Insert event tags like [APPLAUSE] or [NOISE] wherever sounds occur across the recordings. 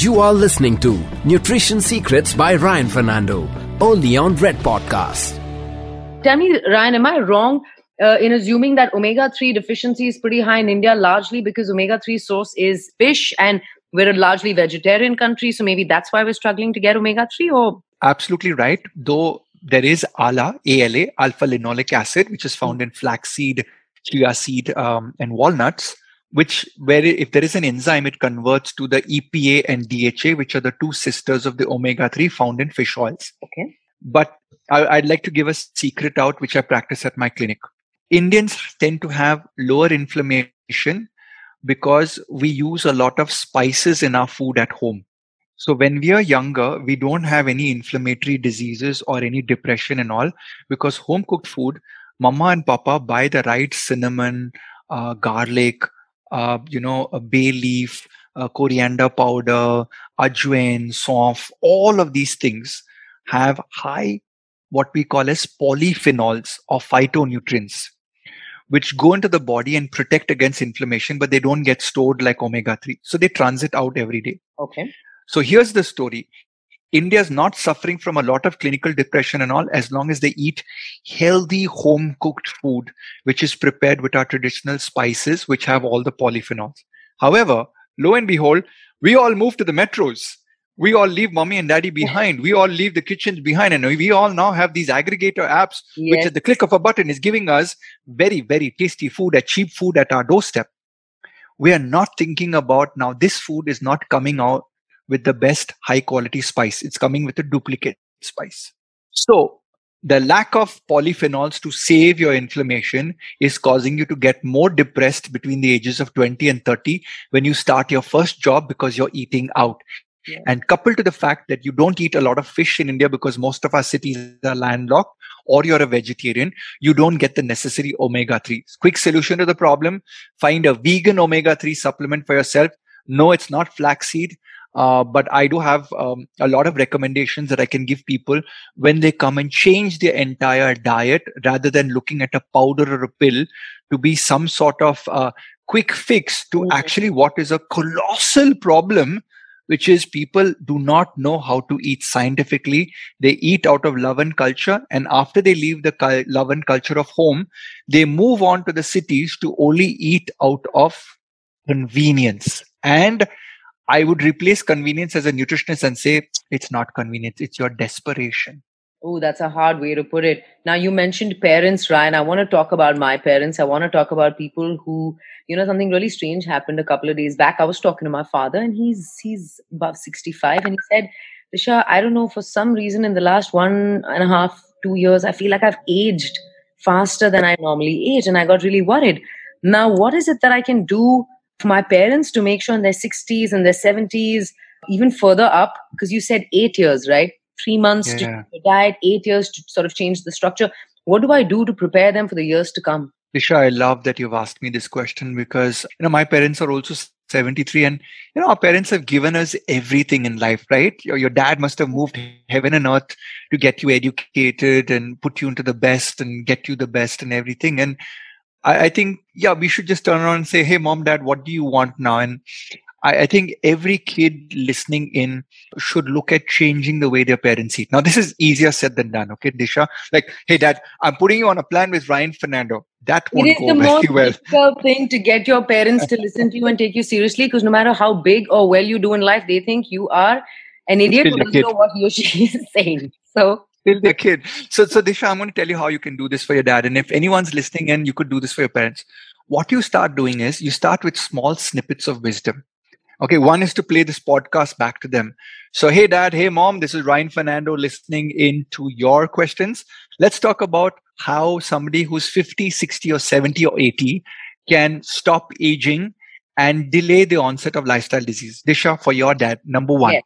You are listening to Nutrition Secrets by Ryan Fernando, only on Red Podcast. Tell me, Ryan, am I wrong uh, in assuming that omega 3 deficiency is pretty high in India, largely because omega 3 source is fish and we're a largely vegetarian country, so maybe that's why we're struggling to get omega 3? Or absolutely right. Though there is ALA, ALA, alpha linoleic acid, which is found in flaxseed, chia seed, um, and walnuts which where if there is an enzyme it converts to the epa and dha which are the two sisters of the omega-3 found in fish oils. Okay. But I, would like to give a secret out which i practice at my clinic. Indians tend to have lower inflammation because we use a lot of spices in our food at home. So when we are younger we don't have any inflammatory diseases or any depression and all because home cooked food mama and papa buy the right cinnamon uh, garlic uh, you know, a bay leaf, a coriander powder, ajwain, saunf, all of these things have high what we call as polyphenols or phytonutrients, which go into the body and protect against inflammation, but they don't get stored like omega 3. So they transit out every day. Okay. So here's the story. India is not suffering from a lot of clinical depression and all as long as they eat healthy home cooked food, which is prepared with our traditional spices, which have all the polyphenols. However, lo and behold, we all move to the metros. We all leave mommy and daddy behind. We all leave the kitchens behind. And we all now have these aggregator apps, yes. which at the click of a button is giving us very, very tasty food at cheap food at our doorstep. We are not thinking about now this food is not coming out with the best high quality spice. It's coming with a duplicate spice. So the lack of polyphenols to save your inflammation is causing you to get more depressed between the ages of 20 and 30 when you start your first job because you're eating out. Yeah. And coupled to the fact that you don't eat a lot of fish in India because most of our cities are landlocked, or you're a vegetarian, you don't get the necessary omega 3. Quick solution to the problem find a vegan omega 3 supplement for yourself. No, it's not flaxseed. Uh, but I do have um, a lot of recommendations that I can give people when they come and change their entire diet rather than looking at a powder or a pill to be some sort of uh, quick fix to mm-hmm. actually what is a colossal problem which is people do not know how to eat scientifically. They eat out of love and culture. And after they leave the love and culture of home, they move on to the cities to only eat out of convenience. And I would replace convenience as a nutritionist and say it's not convenience, it's your desperation. Oh, that's a hard way to put it. Now, you mentioned parents, Ryan. I want to talk about my parents. I want to talk about people who, you know, something really strange happened a couple of days back. I was talking to my father, and he's he's above 65, and he said, Disha, I don't know, for some reason in the last one and a half, two years, I feel like I've aged faster than I normally age, and I got really worried. Now, what is it that I can do my parents to make sure in their 60s and their 70s, even further up, because you said eight years, right? Three months yeah. to diet, eight years to sort of change the structure. What do I do to prepare them for the years to come? Disha, I love that you've asked me this question because you know my parents are also 73 and you know our parents have given us everything in life right your, your dad must have moved heaven and earth to get you educated and put you into the best and get you the best and everything and I, I, think, yeah, we should just turn around and say, hey, mom, dad, what do you want now? And I, I, think every kid listening in should look at changing the way their parents eat. Now, this is easier said than done, okay, Disha? Like, hey, dad, I'm putting you on a plan with Ryan Fernando. That won't it is go the most well. difficult thing to get your parents to listen to you and take you seriously because no matter how big or well you do in life, they think you are an idiot who doesn't know what he or she [LAUGHS] is saying. So still their kid. So, so Disha, I'm going to tell you how you can do this for your dad. And if anyone's listening and you could do this for your parents, what you start doing is you start with small snippets of wisdom. Okay, one is to play this podcast back to them. So, hey, dad, hey, mom, this is Ryan Fernando listening in to your questions. Let's talk about how somebody who's 50, 60, or 70 or 80 can stop aging and delay the onset of lifestyle disease. Disha, for your dad, number one. Yes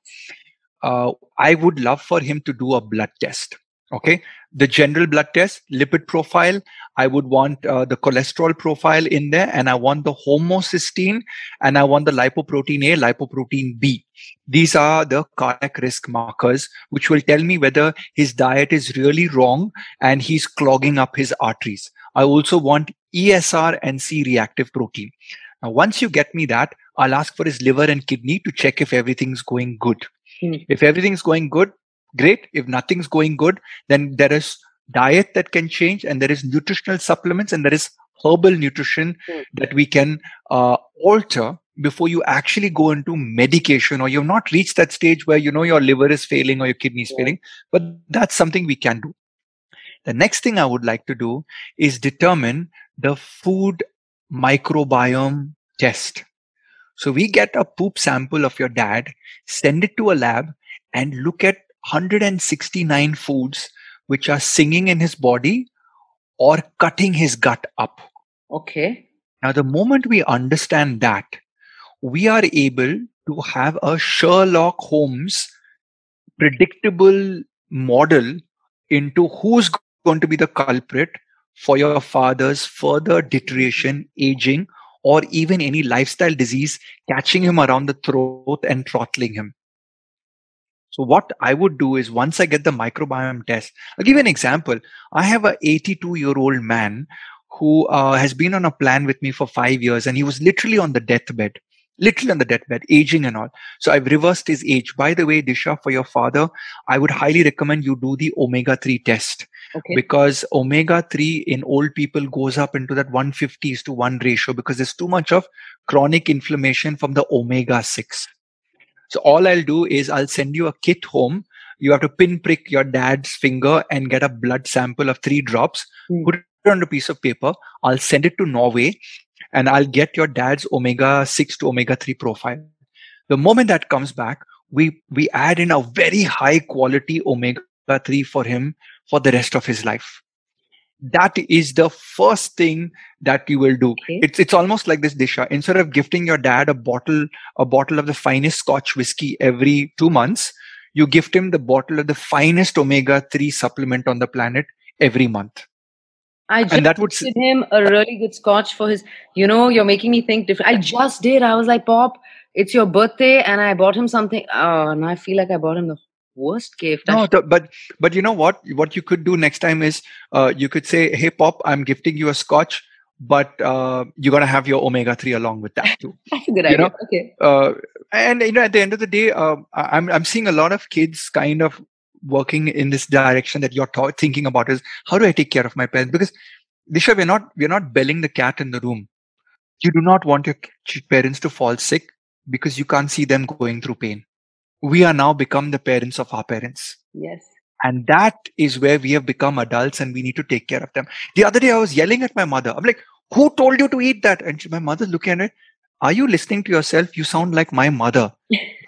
uh, I would love for him to do a blood test. Okay. The general blood test, lipid profile. I would want uh, the cholesterol profile in there and I want the homocysteine and I want the lipoprotein A, lipoprotein B. These are the cardiac risk markers, which will tell me whether his diet is really wrong and he's clogging up his arteries. I also want ESR and C reactive protein. Now, once you get me that, I'll ask for his liver and kidney to check if everything's going good. Hmm. If everything's going good, great. If nothing's going good, then there is diet that can change and there is nutritional supplements and there is herbal nutrition Hmm. that we can uh, alter before you actually go into medication or you've not reached that stage where you know your liver is failing or your kidney is Yeah. failing but that's something we can do the next thing i would like to do is determine the food microbiome test so we get a poop sample of your dad send it to a lab and look at 169 foods which are singing in his body or cutting his gut up Okay. now, the moment we understand that, we are able to have a Sherlock Holmes predictable model into who's going to be the culprit for your father's further deterioration, aging, or even any lifestyle disease catching him around the throat and throttling him. So what I would do is once I get the microbiome test, I'll give you an example. I have a 82 year old man who uh, has been on a plan with me for five years and he was literally on the deathbed literally on the deathbed aging and all so i've reversed his age by the way disha for your father i would highly recommend you do the omega 3 test Okay. because omega 3 in old people goes up into that 150 is to 1 ratio because there's too much of chronic inflammation from the omega 6 so all i'll do is i'll send you a kit home. You have to pinprick your dad's finger and get a blood sample of 3 drops. Hmm. put it on a piece of paper. I'll send it to norway and i'll get your dad's omega 6 to omega 3 profile. The moment that comes back we we add in a very high quality omega 3 for him for the rest of his life that is the first thing that you will do Okay. it's it's almost like this disha instead of gifting your dad a bottle a bottle of the finest scotch whiskey every 2 months you gift him the bottle of the finest omega 3 supplement on the planet every month I just and that would gifted him a really good scotch for his. You know, you're making me think different. I just did. I was like, Pop, it's your birthday, and I bought him something. Oh, and I feel like I bought him the worst gift. No, th- but but you know what? What you could do next time is uh, you could say, "Hey, Pop, I'm gifting you a Scotch, but uh, you're gonna have your omega three along with that too." [LAUGHS] That's a good idea. know, okay. uh, and you know, at the end of the day, I- I'm I'm seeing a lot of kids kind of working in this direction that you're ta- thinking about is how do I take care of my parents? Because Disha, we're not we're not belling the cat in the room. You do not want your parents to fall sick because you can't see them going through pain. We are now become the parents of our parents. Yes. And that is where we have become adults and we need to take care of them. The other day, I was yelling at my mother. I'm like, who told you to eat that? And she, my mother's looking at it. Are you listening to yourself? You sound like my mother.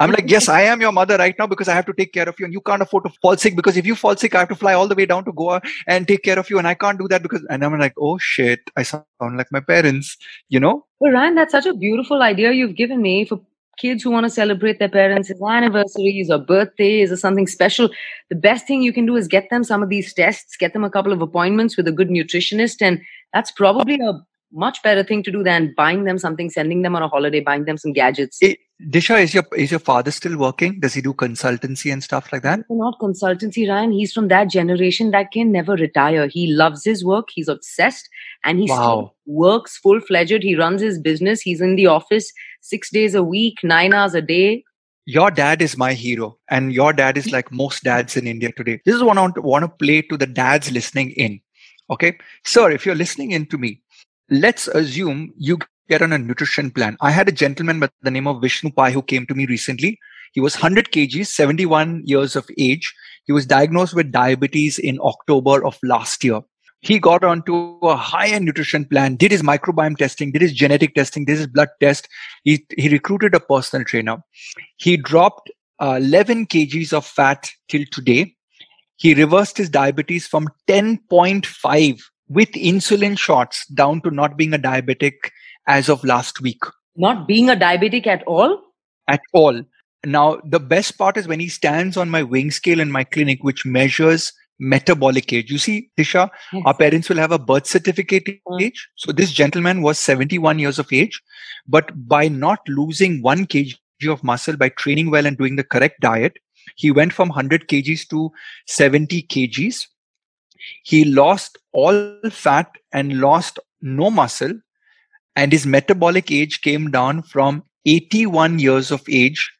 I'm like, yes, I am your mother right now because I have to take care of you and you can't afford to fall sick because if you fall sick, I have to fly all the way down to Goa and take care of you. And I can't do that because, and I'm like, oh shit, I sound like my parents, you know? Well, Ryan, that's such a beautiful idea you've given me for kids who want to celebrate their parents' anniversaries or birthdays or something special. The best thing you can do is get them some of these tests, get them a couple of appointments with a good nutritionist, and that's probably a much better thing to do than buying them something, sending them on a holiday, buying them some gadgets. Eh, Disha, is your, is your father still working? Does he do consultancy and stuff like that? not consultancy, Ryan. He's from that generation that can never retire. He loves his work. He's obsessed and he still Wow. works full fledged. He runs his business. He's in the office six days a week, nine hours a day. your dad is my hero and your dad is like most dads in india today. This is what i want to, play to the dads listening in okay? Sir if you're listening in to me let's assume you get on a nutrition plan. I had a gentleman by the name of vishnu pai who came to me recently. He was 100 kgs 71 years of age. He was diagnosed with diabetes in october of last year he got onto a high-end nutrition plan did his microbiome testing did his genetic testing did his blood test he, he recruited a personal trainer he dropped uh, 11 kgs of fat till today. He reversed his diabetes from 10.5 with insulin shots down to not being a diabetic as of last week Not being a diabetic at all. at all. Now, the best part is when he stands on my wing scale in my clinic, which measures metabolic age. You see, Disha, Yes. our parents will have a birth certificate Mm. age. So this gentleman was 71 years of age, but by not losing one kg of muscle by training well and doing the correct diet, he went from 100 kgs to 70 kgs. He lost all fat and lost no muscle, and his metabolic age came down from 81 years of age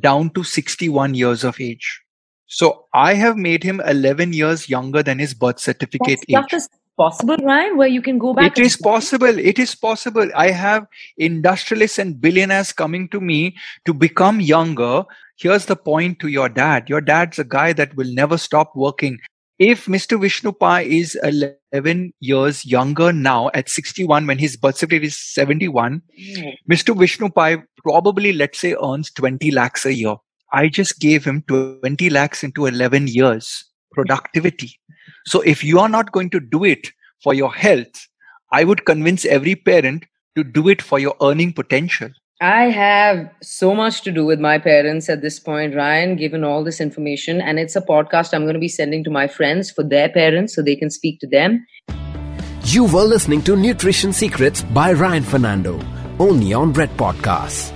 down to 61 years of age. So I have made him 11 years younger than his birth certificate That age. is possible, Ryan, where you can go back. It is possible. It is possible. I have industrialists and billionaires coming to me to become younger. Here's the point to your dad. Your dad's a guy that will never stop working. If Mr. Vishnu Pai is 11 years younger now at 61 when his birth certificate is 71, hmm. Mr. Vishnu Pai probably, let's say, earns 20 lakhs a year. I just gave him 20 lakhs into 11 years productivity. So if you are not going to do it for your health, I would convince every parent to do it for your earning potential. I have so much to do with my parents at this point, Ryan, given all this information. And it's a podcast I'm going to be sending to my friends for their parents so they can speak to them. You were listening to Nutrition Secrets by Ryan Fernando, only on Red Podcasts.